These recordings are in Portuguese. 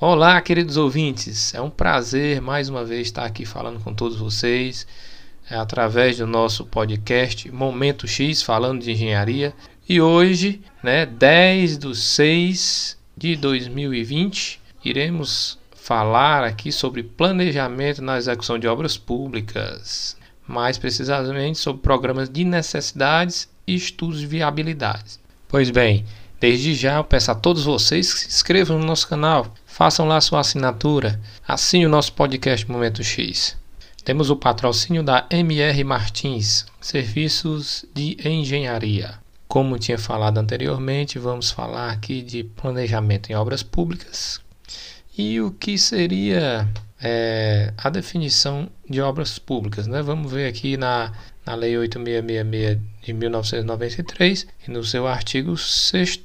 Olá, queridos ouvintes. É um prazer mais uma vez estar aqui falando com todos vocês é, através do nosso podcast Momento X falando de engenharia. E hoje, né, 10 de 6 de 2020, iremos falar aqui sobre planejamento na execução de obras públicas, mais precisamente sobre programas de necessidades e estudos de viabilidade. Pois bem, desde já eu peço a todos vocês que se inscrevam no nosso canal, Façam lá sua assinatura. Assine o nosso podcast Momento X. Temos o patrocínio da MR Martins, Serviços de Engenharia. Como tinha falado anteriormente, vamos falar aqui de planejamento em obras públicas e o que seria é, a definição de obras públicas. Né? Vamos ver aqui na, na Lei 8666 de 1993 e no seu artigo 6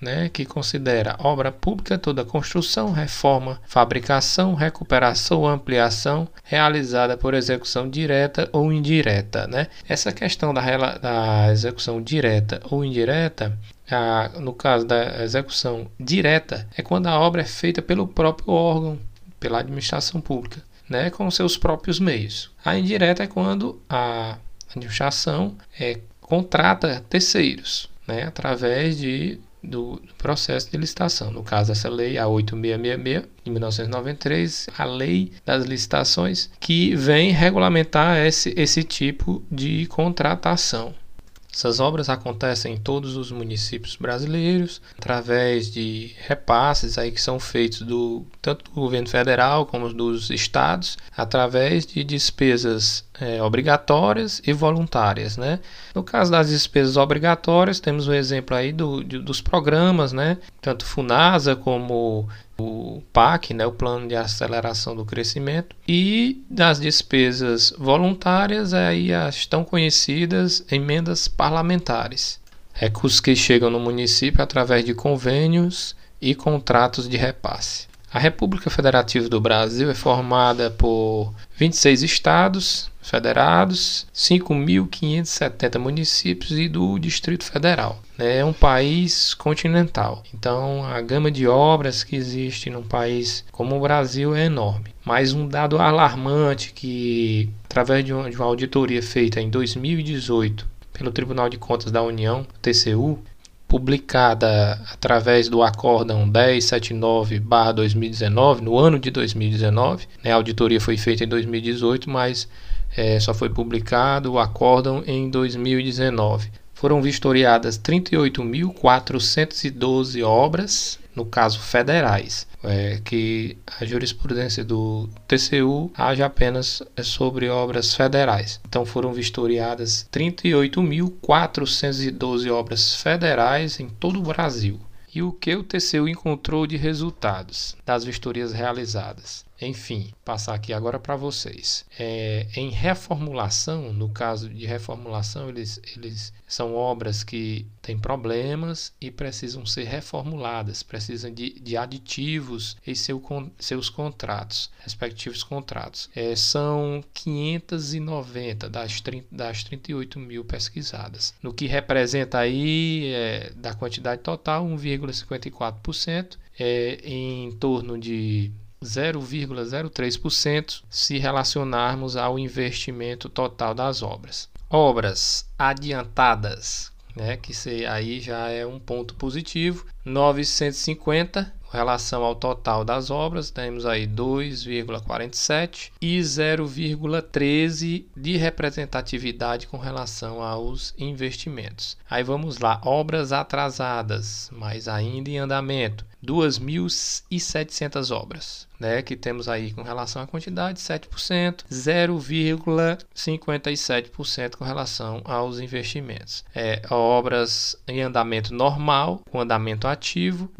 né, que considera obra pública toda construção, reforma, fabricação, recuperação ou ampliação realizada por execução direta ou indireta. Né? Essa questão da, da execução direta ou indireta a, no caso da execução direta, é quando a obra é feita pelo próprio órgão, pela administração pública, né, com seus próprios meios. A indireta é quando a administração é, contrata terceiros, né, através de do, processo de licitação. No caso, essa lei, a 8666 de 1993, a lei das licitações, que vem regulamentar esse, esse tipo de contratação. Essas obras acontecem em todos os municípios brasileiros através de repasses aí que são feitos do tanto do governo federal como dos estados através de despesas é, obrigatórias e voluntárias, né? No caso das despesas obrigatórias temos o um exemplo aí do, de, dos programas, né? Tanto Funasa como o PAC, né, o Plano de Aceleração do Crescimento, e das despesas voluntárias, aí as tão conhecidas emendas parlamentares. Recursos que chegam no município através de convênios e contratos de repasse. A República Federativa do Brasil é formada por 26 estados federados, 5.570 municípios e do Distrito Federal. É um país continental, então a gama de obras que existe num país como o Brasil é enorme. Mas um dado alarmante que, através de uma, de uma auditoria feita em 2018 pelo Tribunal de Contas da União, TCU, publicada através do Acórdão 1079-2019, no ano de 2019. Né, a auditoria foi feita em 2018, mas é, só foi publicado o Acórdão em 2019. Foram vistoriadas 38.412 obras, no caso federais, é, que a jurisprudência do TCU age apenas sobre obras federais. Então foram vistoriadas 38.412 obras federais em todo o Brasil. E o que o TCU encontrou de resultados das vistorias realizadas? Enfim, passar aqui agora para vocês. É, em reformulação, no caso de reformulação, eles, eles são obras que têm problemas e precisam ser reformuladas, precisam de, de aditivos em seu, seus contratos, respectivos contratos. É, são 590 das, 30, das 38 mil pesquisadas, no que representa aí, é, da quantidade total, 1,54%, é, em torno de 0,03% se relacionarmos ao investimento total das obras. Obras adiantadas, né, que aí já é um ponto positivo, 950 com relação ao total das obras, temos aí 2,47 e 0,13 de representatividade com relação aos investimentos. Aí vamos lá, obras atrasadas, mas ainda em andamento. 2.700 obras, né, que temos aí com relação à quantidade 7%, 0,57% com relação aos investimentos. É, obras em andamento normal, com andamento ativo,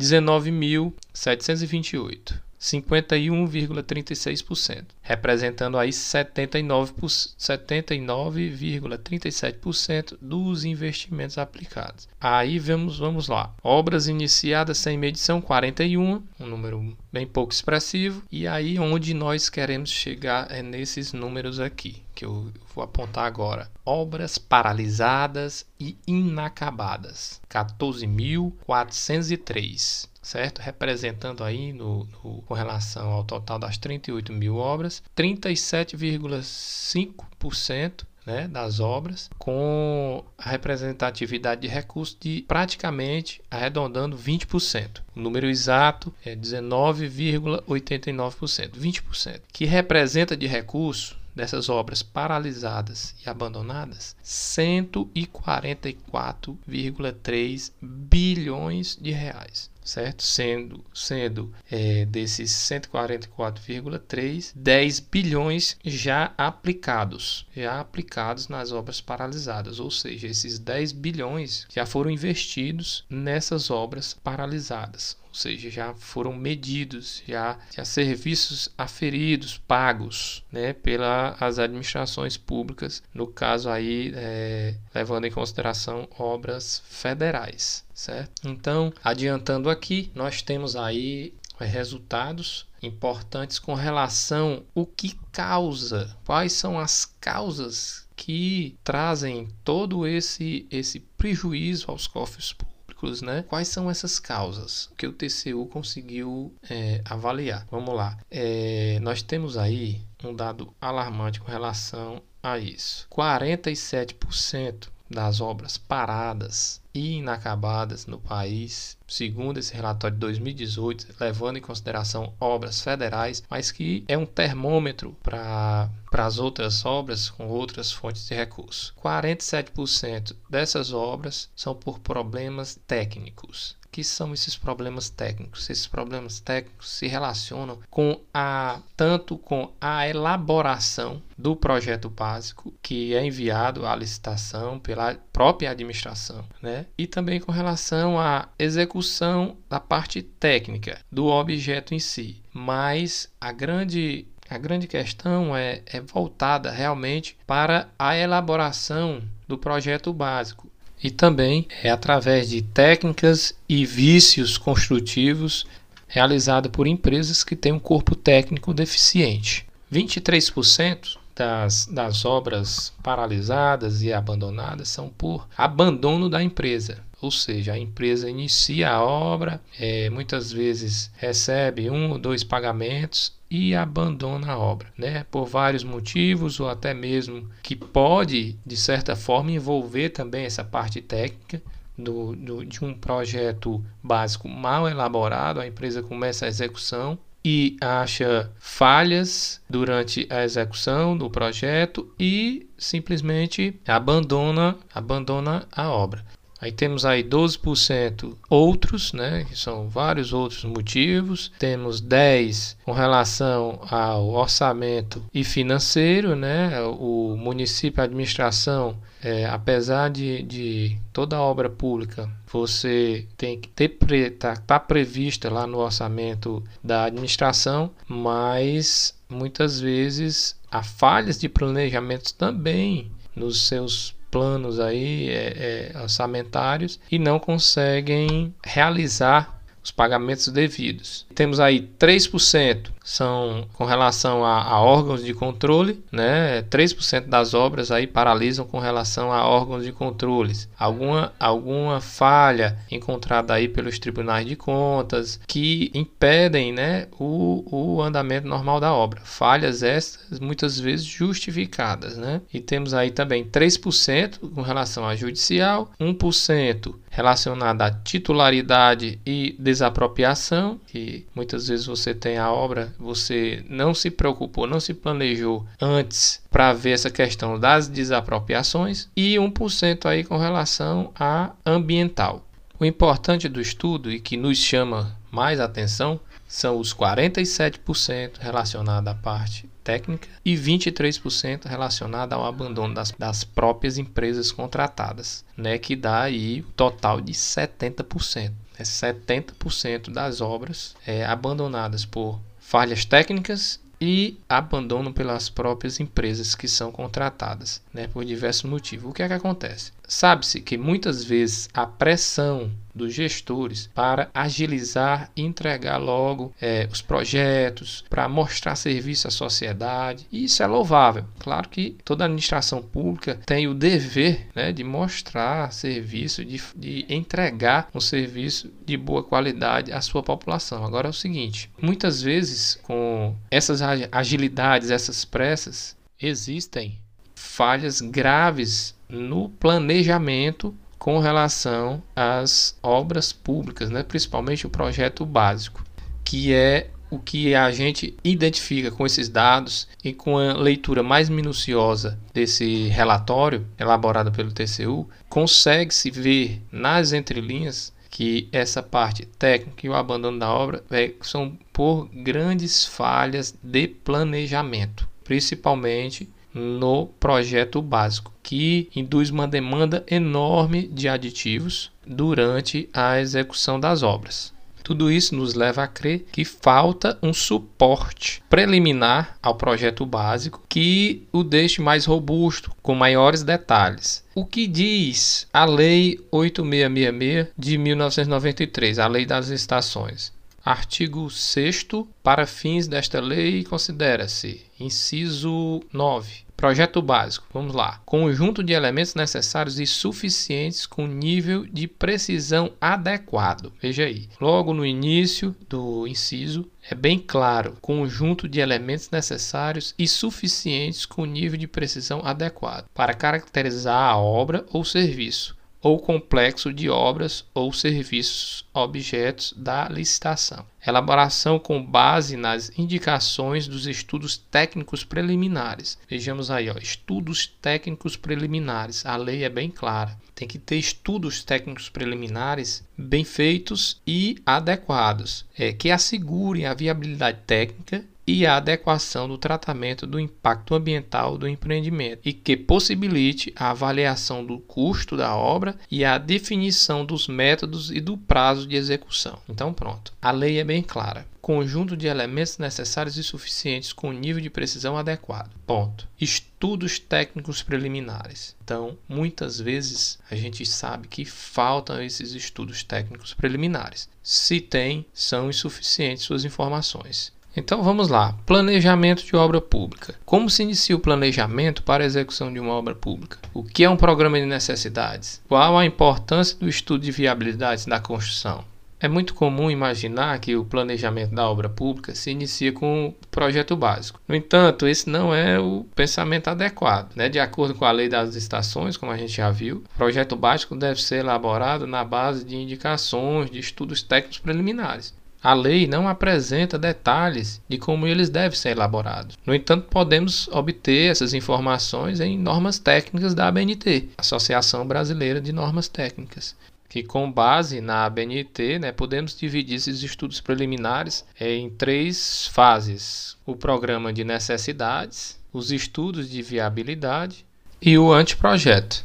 19.728. 51,36%, representando aí 79,37% dos investimentos aplicados. Aí vamos, vamos lá. Obras iniciadas sem medição 41, um número bem pouco expressivo, e aí onde nós queremos chegar é nesses números aqui. Que eu vou apontar agora. Obras paralisadas e inacabadas, 14.403 certo? Representando aí, no, no, com relação ao total das 38 mil obras, 37,5% né, das obras, com a representatividade de recursos de praticamente arredondando 20%. O número exato é 19,89%, 20%, que representa de recurso dessas obras paralisadas e abandonadas 144,3 bilhões de reais certo? Sendo, sendo é, desses 144,3, 10 bilhões já aplicados, já aplicados nas obras paralisadas, ou seja, esses 10 bilhões já foram investidos nessas obras paralisadas, ou seja, já foram medidos, já, já serviços aferidos, pagos, né, pelas administrações públicas, no caso aí, é, levando em consideração obras federais, certo? Então, adiantando aqui, nós temos aí é, resultados importantes com relação o que causa, quais são as causas que trazem todo esse esse prejuízo aos cofres públicos né? Quais são essas causas que o TCU conseguiu é, avaliar? Vamos lá. É, nós temos aí um dado alarmante com relação a isso. 47% das obras paradas e inacabadas no país, segundo esse relatório de 2018, levando em consideração obras federais, mas que é um termômetro para as outras obras com outras fontes de recurso. 47% dessas obras são por problemas técnicos que são esses problemas técnicos? Esses problemas técnicos se relacionam com a tanto com a elaboração do projeto básico que é enviado à licitação pela própria administração, né? E também com relação à execução da parte técnica do objeto em si. Mas a grande a grande questão é, é voltada realmente para a elaboração do projeto básico e também é através de técnicas e vícios construtivos realizado por empresas que têm um corpo técnico deficiente. 23% das, das obras paralisadas e abandonadas são por abandono da empresa. Ou seja, a empresa inicia a obra, é, muitas vezes recebe um ou dois pagamentos e abandona a obra, né? Por vários motivos ou até mesmo que pode de certa forma envolver também essa parte técnica do, do, de um projeto básico mal elaborado, a empresa começa a execução e acha falhas durante a execução do projeto e simplesmente abandona abandona a obra. Aí temos aí 12% outros, né, que são vários outros motivos. Temos 10 com relação ao orçamento e financeiro, né? O município, a administração, é, apesar de, de toda obra pública, você tem que ter tá, tá prevista lá no orçamento da administração, mas muitas vezes há falhas de planejamento também nos seus planos aí é, é, orçamentários e não conseguem realizar os pagamentos devidos. Temos aí 3% são com relação a, a, órgãos de controle, né? 3% das obras aí paralisam com relação a órgãos de controles. Alguma, alguma falha encontrada aí pelos tribunais de contas que impedem, né, o, o andamento normal da obra. Falhas essas muitas vezes justificadas, né? E temos aí também 3% com relação a judicial, 1% relacionado à titularidade e desapropriação, que muitas vezes você tem a obra você não se preocupou, não se planejou antes para ver essa questão das desapropriações e 1% aí com relação a ambiental. O importante do estudo e que nos chama mais atenção são os 47% relacionados à parte técnica e 23% relacionado ao abandono das, das próprias empresas contratadas, né, que dá aí o total de 70%. É 70% das obras é, abandonadas por falhas técnicas e abandono pelas próprias empresas que são contratadas, né, por diversos motivos. O que é que acontece? Sabe-se que muitas vezes a pressão dos gestores para agilizar e entregar logo é, os projetos, para mostrar serviço à sociedade. E isso é louvável. Claro que toda administração pública tem o dever né, de mostrar serviço, de, de entregar um serviço de boa qualidade à sua população. Agora é o seguinte: muitas vezes, com essas agilidades, essas pressas, existem falhas graves no planejamento com relação às obras públicas, né? principalmente o projeto básico, que é o que a gente identifica com esses dados e com a leitura mais minuciosa desse relatório elaborado pelo TCU, consegue-se ver nas entrelinhas que essa parte técnica e o abandono da obra é, são por grandes falhas de planejamento, principalmente no projeto básico, que induz uma demanda enorme de aditivos durante a execução das obras. Tudo isso nos leva a crer que falta um suporte preliminar ao projeto básico que o deixe mais robusto, com maiores detalhes. O que diz a Lei 8666 de 1993, a Lei das Estações? Artigo 6 para fins desta lei considera-se inciso 9 Projeto básico, vamos lá. Conjunto de elementos necessários e suficientes com nível de precisão adequado. Veja aí. Logo no início do inciso, é bem claro: conjunto de elementos necessários e suficientes com nível de precisão adequado para caracterizar a obra ou serviço ou complexo de obras ou serviços objetos da licitação. Elaboração com base nas indicações dos estudos técnicos preliminares. Vejamos aí, ó, estudos técnicos preliminares. A lei é bem clara. Tem que ter estudos técnicos preliminares bem feitos e adequados, é, que assegurem a viabilidade técnica e a adequação do tratamento do impacto ambiental do empreendimento e que possibilite a avaliação do custo da obra e a definição dos métodos e do prazo de execução. Então, pronto. A lei é bem clara. Conjunto de elementos necessários e suficientes com nível de precisão adequado. Ponto. Estudos técnicos preliminares. Então, muitas vezes a gente sabe que faltam esses estudos técnicos preliminares. Se tem, são insuficientes suas informações. Então vamos lá, planejamento de obra pública. Como se inicia o planejamento para a execução de uma obra pública? O que é um programa de necessidades? Qual a importância do estudo de viabilidade da construção? É muito comum imaginar que o planejamento da obra pública se inicia com o projeto básico. No entanto, esse não é o pensamento adequado. Né? De acordo com a lei das estações, como a gente já viu, o projeto básico deve ser elaborado na base de indicações, de estudos técnicos preliminares. A lei não apresenta detalhes de como eles devem ser elaborados. No entanto, podemos obter essas informações em normas técnicas da ABNT, Associação Brasileira de Normas Técnicas que com base na ABNT, né, podemos dividir esses estudos preliminares em três fases: o programa de necessidades, os estudos de viabilidade e o anteprojeto.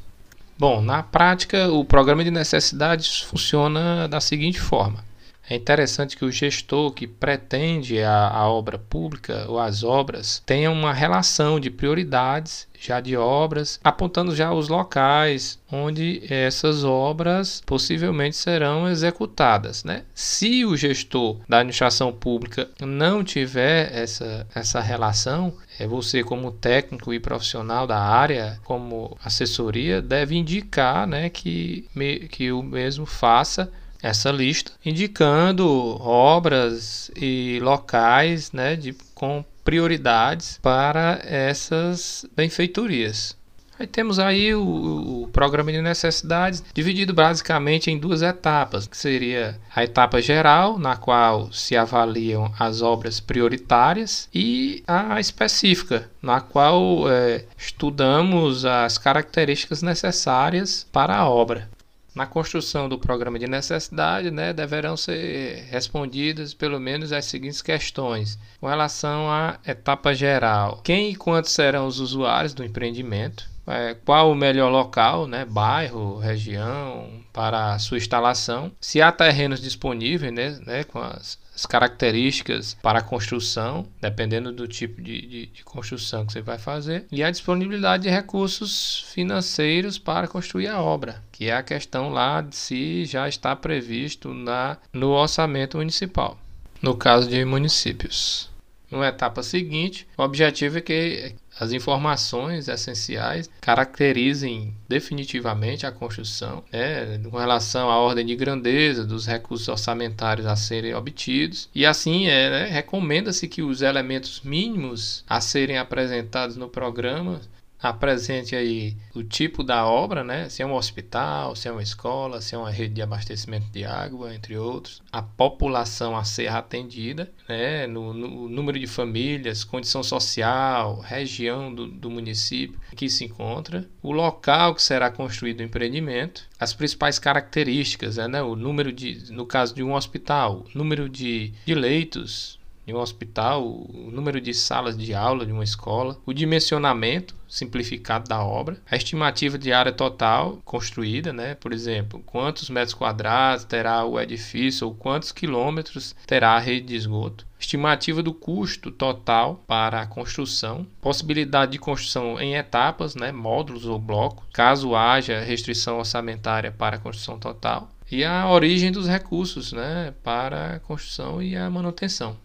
Bom, na prática, o programa de necessidades funciona da seguinte forma: é interessante que o gestor que pretende a, a, obra pública ou as obras tenha uma relação de prioridades já de obras, apontando já os locais onde essas obras possivelmente serão executadas. Né? Se o gestor da administração pública não tiver essa, essa relação, é você como técnico e profissional da área, como assessoria, deve indicar né, que, me, que o mesmo faça essa lista, indicando obras e locais né, de, com prioridades para essas benfeitorias. Aí temos aí o, o, programa de necessidades dividido basicamente em duas etapas, que seria a etapa geral, na qual se avaliam as obras prioritárias, e a específica, na qual é, estudamos as características necessárias para a obra. Na construção do programa de necessidade, né, deverão ser respondidas pelo menos as seguintes questões. Com relação à etapa geral: quem e quantos serão os usuários do empreendimento? É, qual o melhor local, né, bairro, região, para sua instalação? Se há terrenos disponíveis, né, né com as as características para a construção, dependendo do tipo de, de, de, construção que você vai fazer, e a disponibilidade de recursos financeiros para construir a obra, que é a questão lá de se já está previsto na, no orçamento municipal, no caso de municípios. Numa etapa seguinte, o objetivo é que as informações essenciais caracterizem definitivamente a construção, né, com relação à ordem de grandeza dos recursos orçamentários a serem obtidos. E assim é, né, recomenda-se que os elementos mínimos a serem apresentados no programa apresente aí o tipo da obra, né? Se é um hospital, se é uma escola, se é uma rede de abastecimento de água, entre outros. A população a ser atendida, né? No, no número de famílias, condição social, região do, do município que se encontra, o local que será construído o empreendimento, as principais características, né? O número de, no caso de um hospital, número de, de leitos de um hospital, o número de salas de aula de uma escola, o dimensionamento simplificado da obra, a estimativa de área total construída, né? por exemplo, quantos metros quadrados terá o edifício ou quantos quilômetros terá a rede de esgoto, estimativa do custo total para a construção, possibilidade de construção em etapas, né? módulos ou blocos, caso haja restrição orçamentária para a construção total, e a origem dos recursos né? para a construção e a manutenção.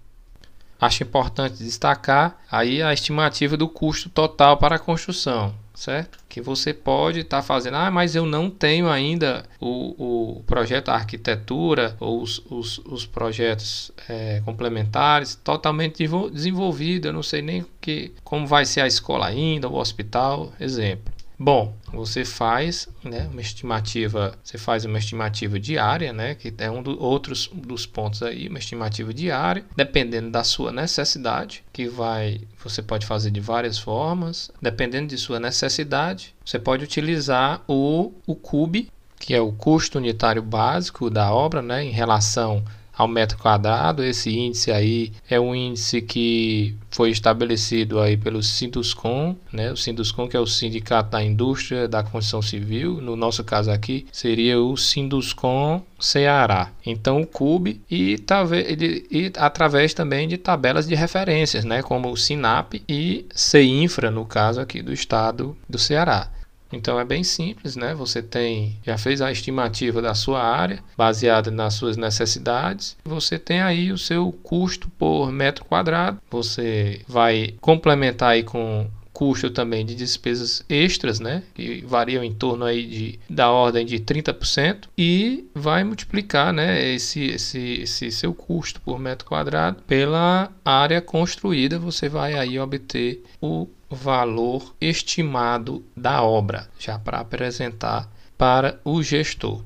Acho importante destacar aí a estimativa do custo total para a construção, certo? Que você pode estar tá fazendo, ah, mas eu não tenho ainda o, o projeto arquitetura ou os, os, os projetos é, complementares totalmente desenvolvido, eu não sei nem que, como vai ser a escola ainda, o hospital, exemplo. Bom, você faz né, uma estimativa, você faz uma estimativa diária, né, que é um dos outros dos pontos aí, uma estimativa diária, dependendo da sua necessidade, que vai, você pode fazer de várias formas, dependendo de sua necessidade, você pode utilizar o, o CUB, que é o custo unitário básico da obra, né, em relação ao metro quadrado. Esse índice aí é um índice que foi estabelecido aí pelo Sinduscom, né? O Sinduscom que é o Sindicato da Indústria da Construção Civil, no nosso caso aqui seria o Sinduscom Ceará. Então o CUB e, e, e através também de tabelas de referências, né? Como o Sinap e CINFRA no caso aqui do estado do Ceará. Então é bem simples, né? Você tem já fez a estimativa da sua área baseada nas suas necessidades. Você tem aí o seu custo por metro quadrado. Você vai complementar aí com custo também de despesas extras, né, que variam em torno aí de da ordem de 30% e vai multiplicar, né, esse, esse, esse seu custo por metro quadrado pela área construída, você vai aí obter o valor estimado da obra, já para apresentar para o gestor.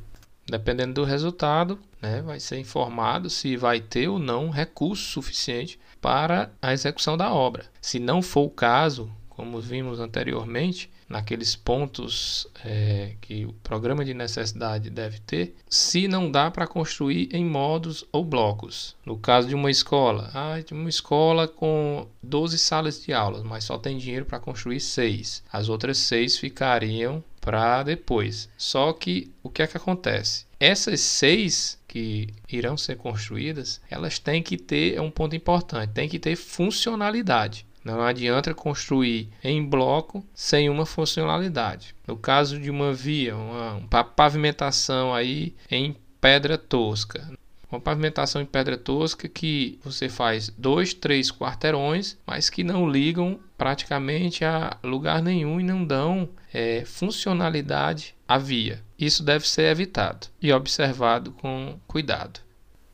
Dependendo do resultado, né, vai ser informado se vai ter ou não recurso suficiente para a execução da obra. Se não for o caso, como vimos anteriormente, naqueles pontos é, que o programa de necessidade deve ter, se não dá para construir em modos ou blocos. No caso de uma escola, ah, uma escola com 12 salas de aulas, mas só tem dinheiro para construir 6. As outras 6 ficariam para depois. Só que o que é que acontece? Essas seis que irão ser construídas, elas têm que ter é um ponto importante, tem que ter funcionalidade. Não adianta construir em bloco sem uma funcionalidade. No caso de uma via, uma, uma pavimentação aí em pedra tosca. Uma pavimentação em pedra tosca que você faz dois, três quarteirões, mas que não ligam praticamente a lugar nenhum e não dão é, funcionalidade à via. Isso deve ser evitado e observado com cuidado.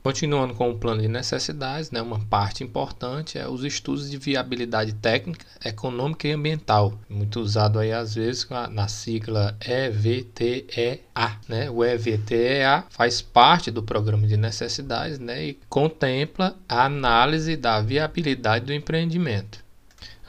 Continuando com o plano de necessidades, né, uma parte importante é os estudos de viabilidade técnica, econômica e ambiental, muito usado aí às vezes na sigla EVTEA. Né? O EVTEA faz parte do programa de necessidades né, e contempla a análise da viabilidade do empreendimento.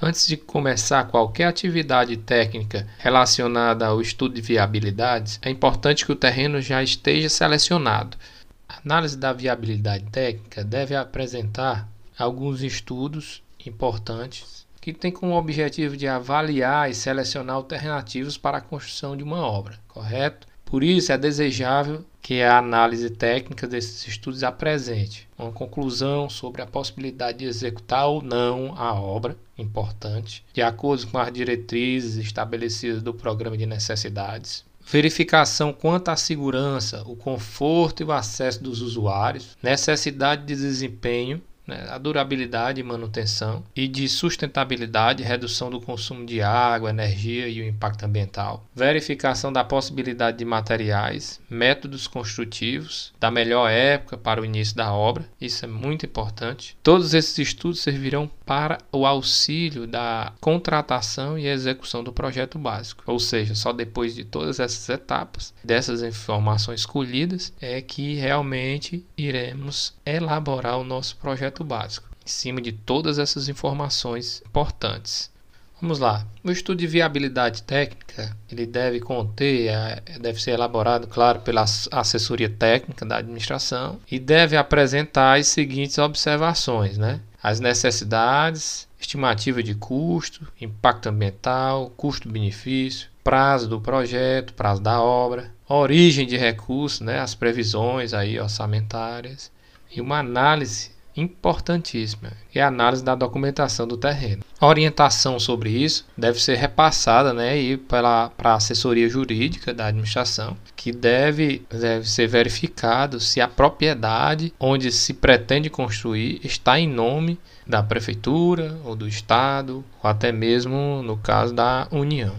Antes de começar qualquer atividade técnica relacionada ao estudo de viabilidades, é importante que o terreno já esteja selecionado a análise da viabilidade técnica deve apresentar alguns estudos importantes que têm como objetivo de avaliar e selecionar alternativas para a construção de uma obra, correto? Por isso é desejável que a análise técnica desses estudos apresente uma conclusão sobre a possibilidade de executar ou não a obra, importante, de acordo com as diretrizes estabelecidas do programa de necessidades, verificação quanto à segurança, o conforto e o acesso dos usuários, necessidade de desempenho né, a durabilidade e manutenção, e de sustentabilidade, redução do consumo de água, energia e o impacto ambiental, verificação da possibilidade de materiais, métodos construtivos, da melhor época para o início da obra, isso é muito importante. Todos esses estudos servirão para o auxílio da contratação e execução do projeto básico, ou seja, só depois de todas essas etapas, dessas informações colhidas, é que realmente iremos elaborar o nosso projeto básico, em cima de todas essas informações importantes. Vamos lá. O estudo de viabilidade técnica, ele deve conter, é, deve ser elaborado, claro, pela assessoria técnica da administração e deve apresentar as seguintes observações, né? As necessidades, estimativa de custo, impacto ambiental, custo-benefício, prazo do projeto, prazo da obra, origem de recursos, né, as previsões aí orçamentárias e uma análise importantíssima, que é a análise da documentação do terreno. A orientação sobre isso deve ser repassada né, e para a assessoria jurídica da administração, que deve, deve ser verificado se a propriedade onde se pretende construir está em nome da prefeitura ou do estado, ou até mesmo no caso da União.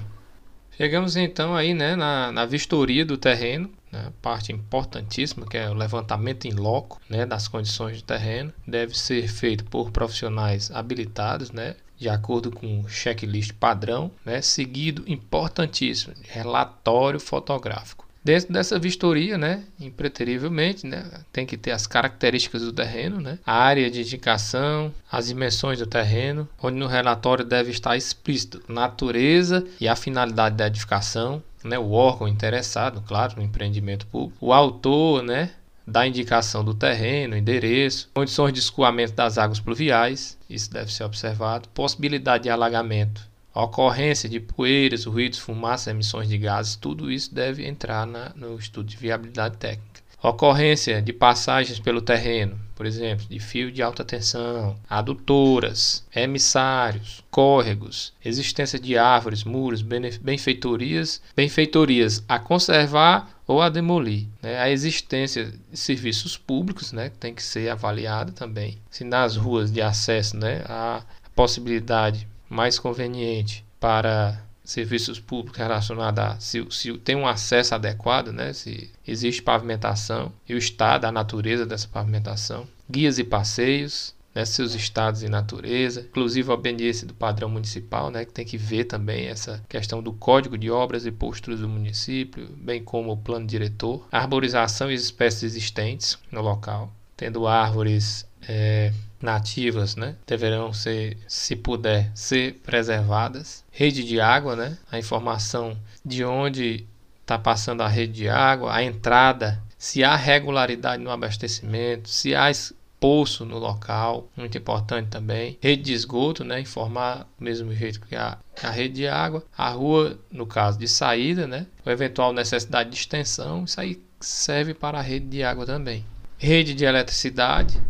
Chegamos então aí né, na, na vistoria do terreno, né, parte importantíssima que é o levantamento em loco né, das condições do terreno. Deve ser feito por profissionais habilitados, né, de acordo com o checklist padrão, né, seguido importantíssimo relatório fotográfico. Dentro dessa vistoria, né, impreterivelmente, né, tem que ter as características do terreno, né, a área de indicação, as dimensões do terreno, onde no relatório deve estar explícito natureza e a finalidade da edificação, né, o órgão interessado, claro, no empreendimento público, o autor, né, da indicação do terreno, endereço, condições de escoamento das águas pluviais, isso deve ser observado, possibilidade de alagamento ocorrência de poeiras, ruídos, fumaça, emissões de gases, tudo isso deve entrar na, no estudo de viabilidade técnica. Ocorrência de passagens pelo terreno, por exemplo, de fio de alta tensão, adutoras, emissários, córregos, existência de árvores, muros, benfeitorias, benfeitorias a conservar ou a demolir. Né? A existência de serviços públicos né, tem que ser avaliada também. Se nas ruas de acesso né, há possibilidade mais conveniente para serviços públicos relacionados a se, se tem um acesso adequado, né, se existe pavimentação e o estado, a natureza dessa pavimentação, guias e passeios, né, seus estados e natureza, inclusive a obediência do padrão municipal, né, que tem que ver também essa questão do código de obras e posturas do município, bem como o plano diretor, arborização e espécies existentes no local, tendo árvores é, nativas, né, deverão ser, se puder, ser preservadas. Rede de água, né, a informação de onde está passando a rede de água, a entrada, se há regularidade no abastecimento, se há poço no local, muito importante também. Rede de esgoto, né, informar do mesmo jeito que a, a rede de água. A rua, no caso de saída, né, a eventual necessidade de extensão, isso aí serve para a rede de água também. Rede de eletricidade,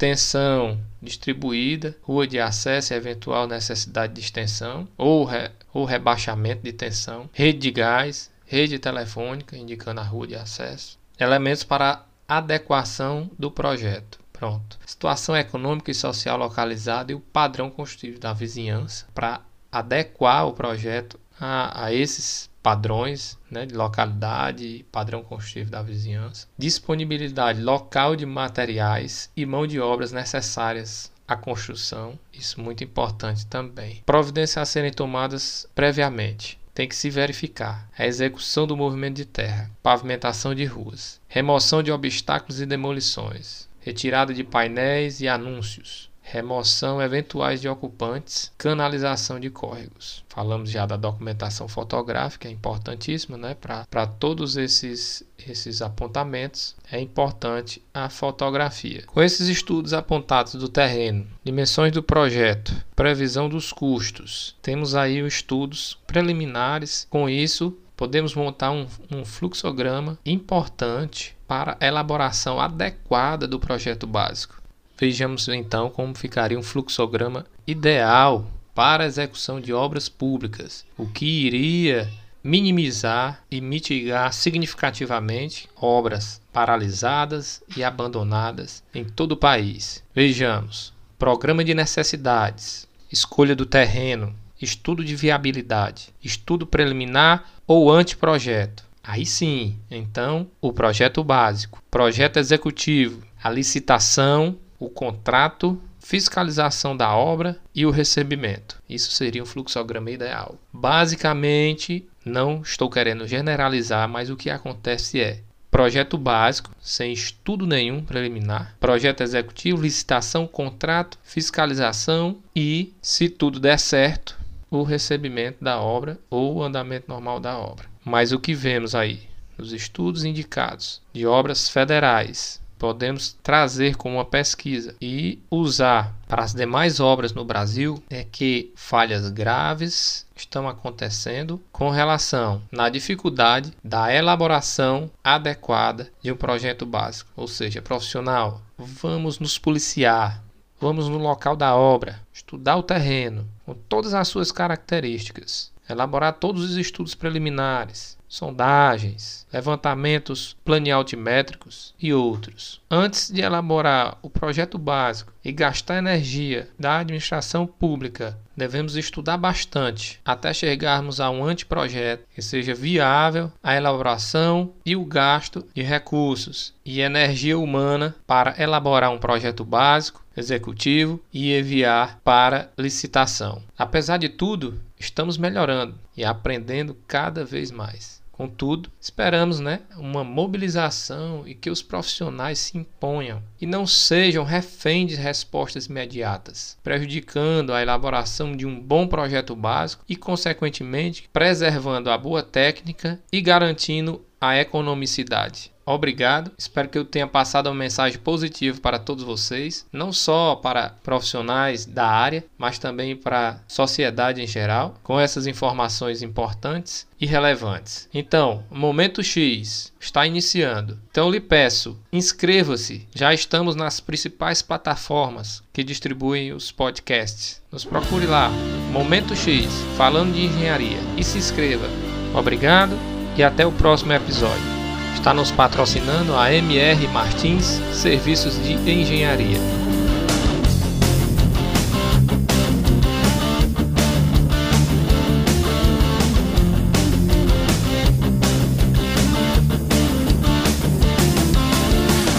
tensão distribuída, rua de acesso e eventual necessidade de extensão ou, re, ou rebaixamento de tensão, rede de gás, rede telefônica indicando a rua de acesso, elementos para adequação do projeto. Pronto. Situação econômica e social localizada e o padrão construtivo da vizinhança para adequar o projeto a, a esses padrões né, de localidade, padrão construtivo da vizinhança, disponibilidade local de materiais e mão de obras necessárias à construção, isso muito importante também. Providências a serem tomadas previamente. Tem que se verificar a execução do movimento de terra, pavimentação de ruas, remoção de obstáculos e demolições, retirada de painéis e anúncios, remoção eventuais de ocupantes, canalização de córregos. Falamos já da documentação fotográfica, é importantíssima né? para todos esses, esses apontamentos. É importante a fotografia. Com esses estudos apontados do terreno, dimensões do projeto, previsão dos custos, temos aí os estudos preliminares. Com isso, podemos montar um, um fluxograma importante para elaboração adequada do projeto básico. Vejamos então como ficaria um fluxograma ideal para a execução de obras públicas, o que iria minimizar e mitigar significativamente obras paralisadas e abandonadas em todo o país. Vejamos: programa de necessidades, escolha do terreno, estudo de viabilidade, estudo preliminar ou anteprojeto. Aí sim, então, o projeto básico, projeto executivo, a licitação, o contrato fiscalização da obra e o recebimento. Isso seria um fluxograma ideal. Basicamente, não estou querendo generalizar, mas o que acontece é projeto básico, sem estudo nenhum preliminar, projeto executivo, licitação, contrato, fiscalização e, se tudo der certo, o recebimento da obra ou o andamento normal da obra. Mas o que vemos aí nos estudos indicados de obras federais podemos trazer como uma pesquisa e usar para as demais obras no Brasil é que falhas graves estão acontecendo com relação na dificuldade da elaboração adequada de um projeto básico, ou seja, profissional. Vamos nos policiar, vamos no local da obra, estudar o terreno com todas as suas características, elaborar todos os estudos preliminares, sondagens, levantamentos planialtimétricos e outros. Antes de elaborar o projeto básico e gastar energia da administração pública, devemos estudar bastante até chegarmos a um anteprojeto que seja viável a elaboração e o gasto de recursos e energia humana para elaborar um projeto básico, executivo e enviar para licitação. Apesar de tudo, estamos melhorando e aprendendo cada vez mais. Contudo, esperamos né, uma mobilização e que os profissionais se imponham e não sejam reféns de respostas imediatas, prejudicando a elaboração de um bom projeto básico e, consequentemente, preservando a boa técnica e garantindo a economicidade. Obrigado, espero que eu tenha passado uma mensagem positiva para todos vocês, não só para profissionais da área, mas também para a sociedade em geral, com essas informações importantes e relevantes. Então, Momento X está iniciando. Então, lhe peço, inscreva-se. Já estamos nas principais plataformas que distribuem os podcasts. Nos procure lá, Momento X, falando de engenharia, e se inscreva. Obrigado e até o próximo episódio. Está nos patrocinando a MR Martins Serviços de Engenharia.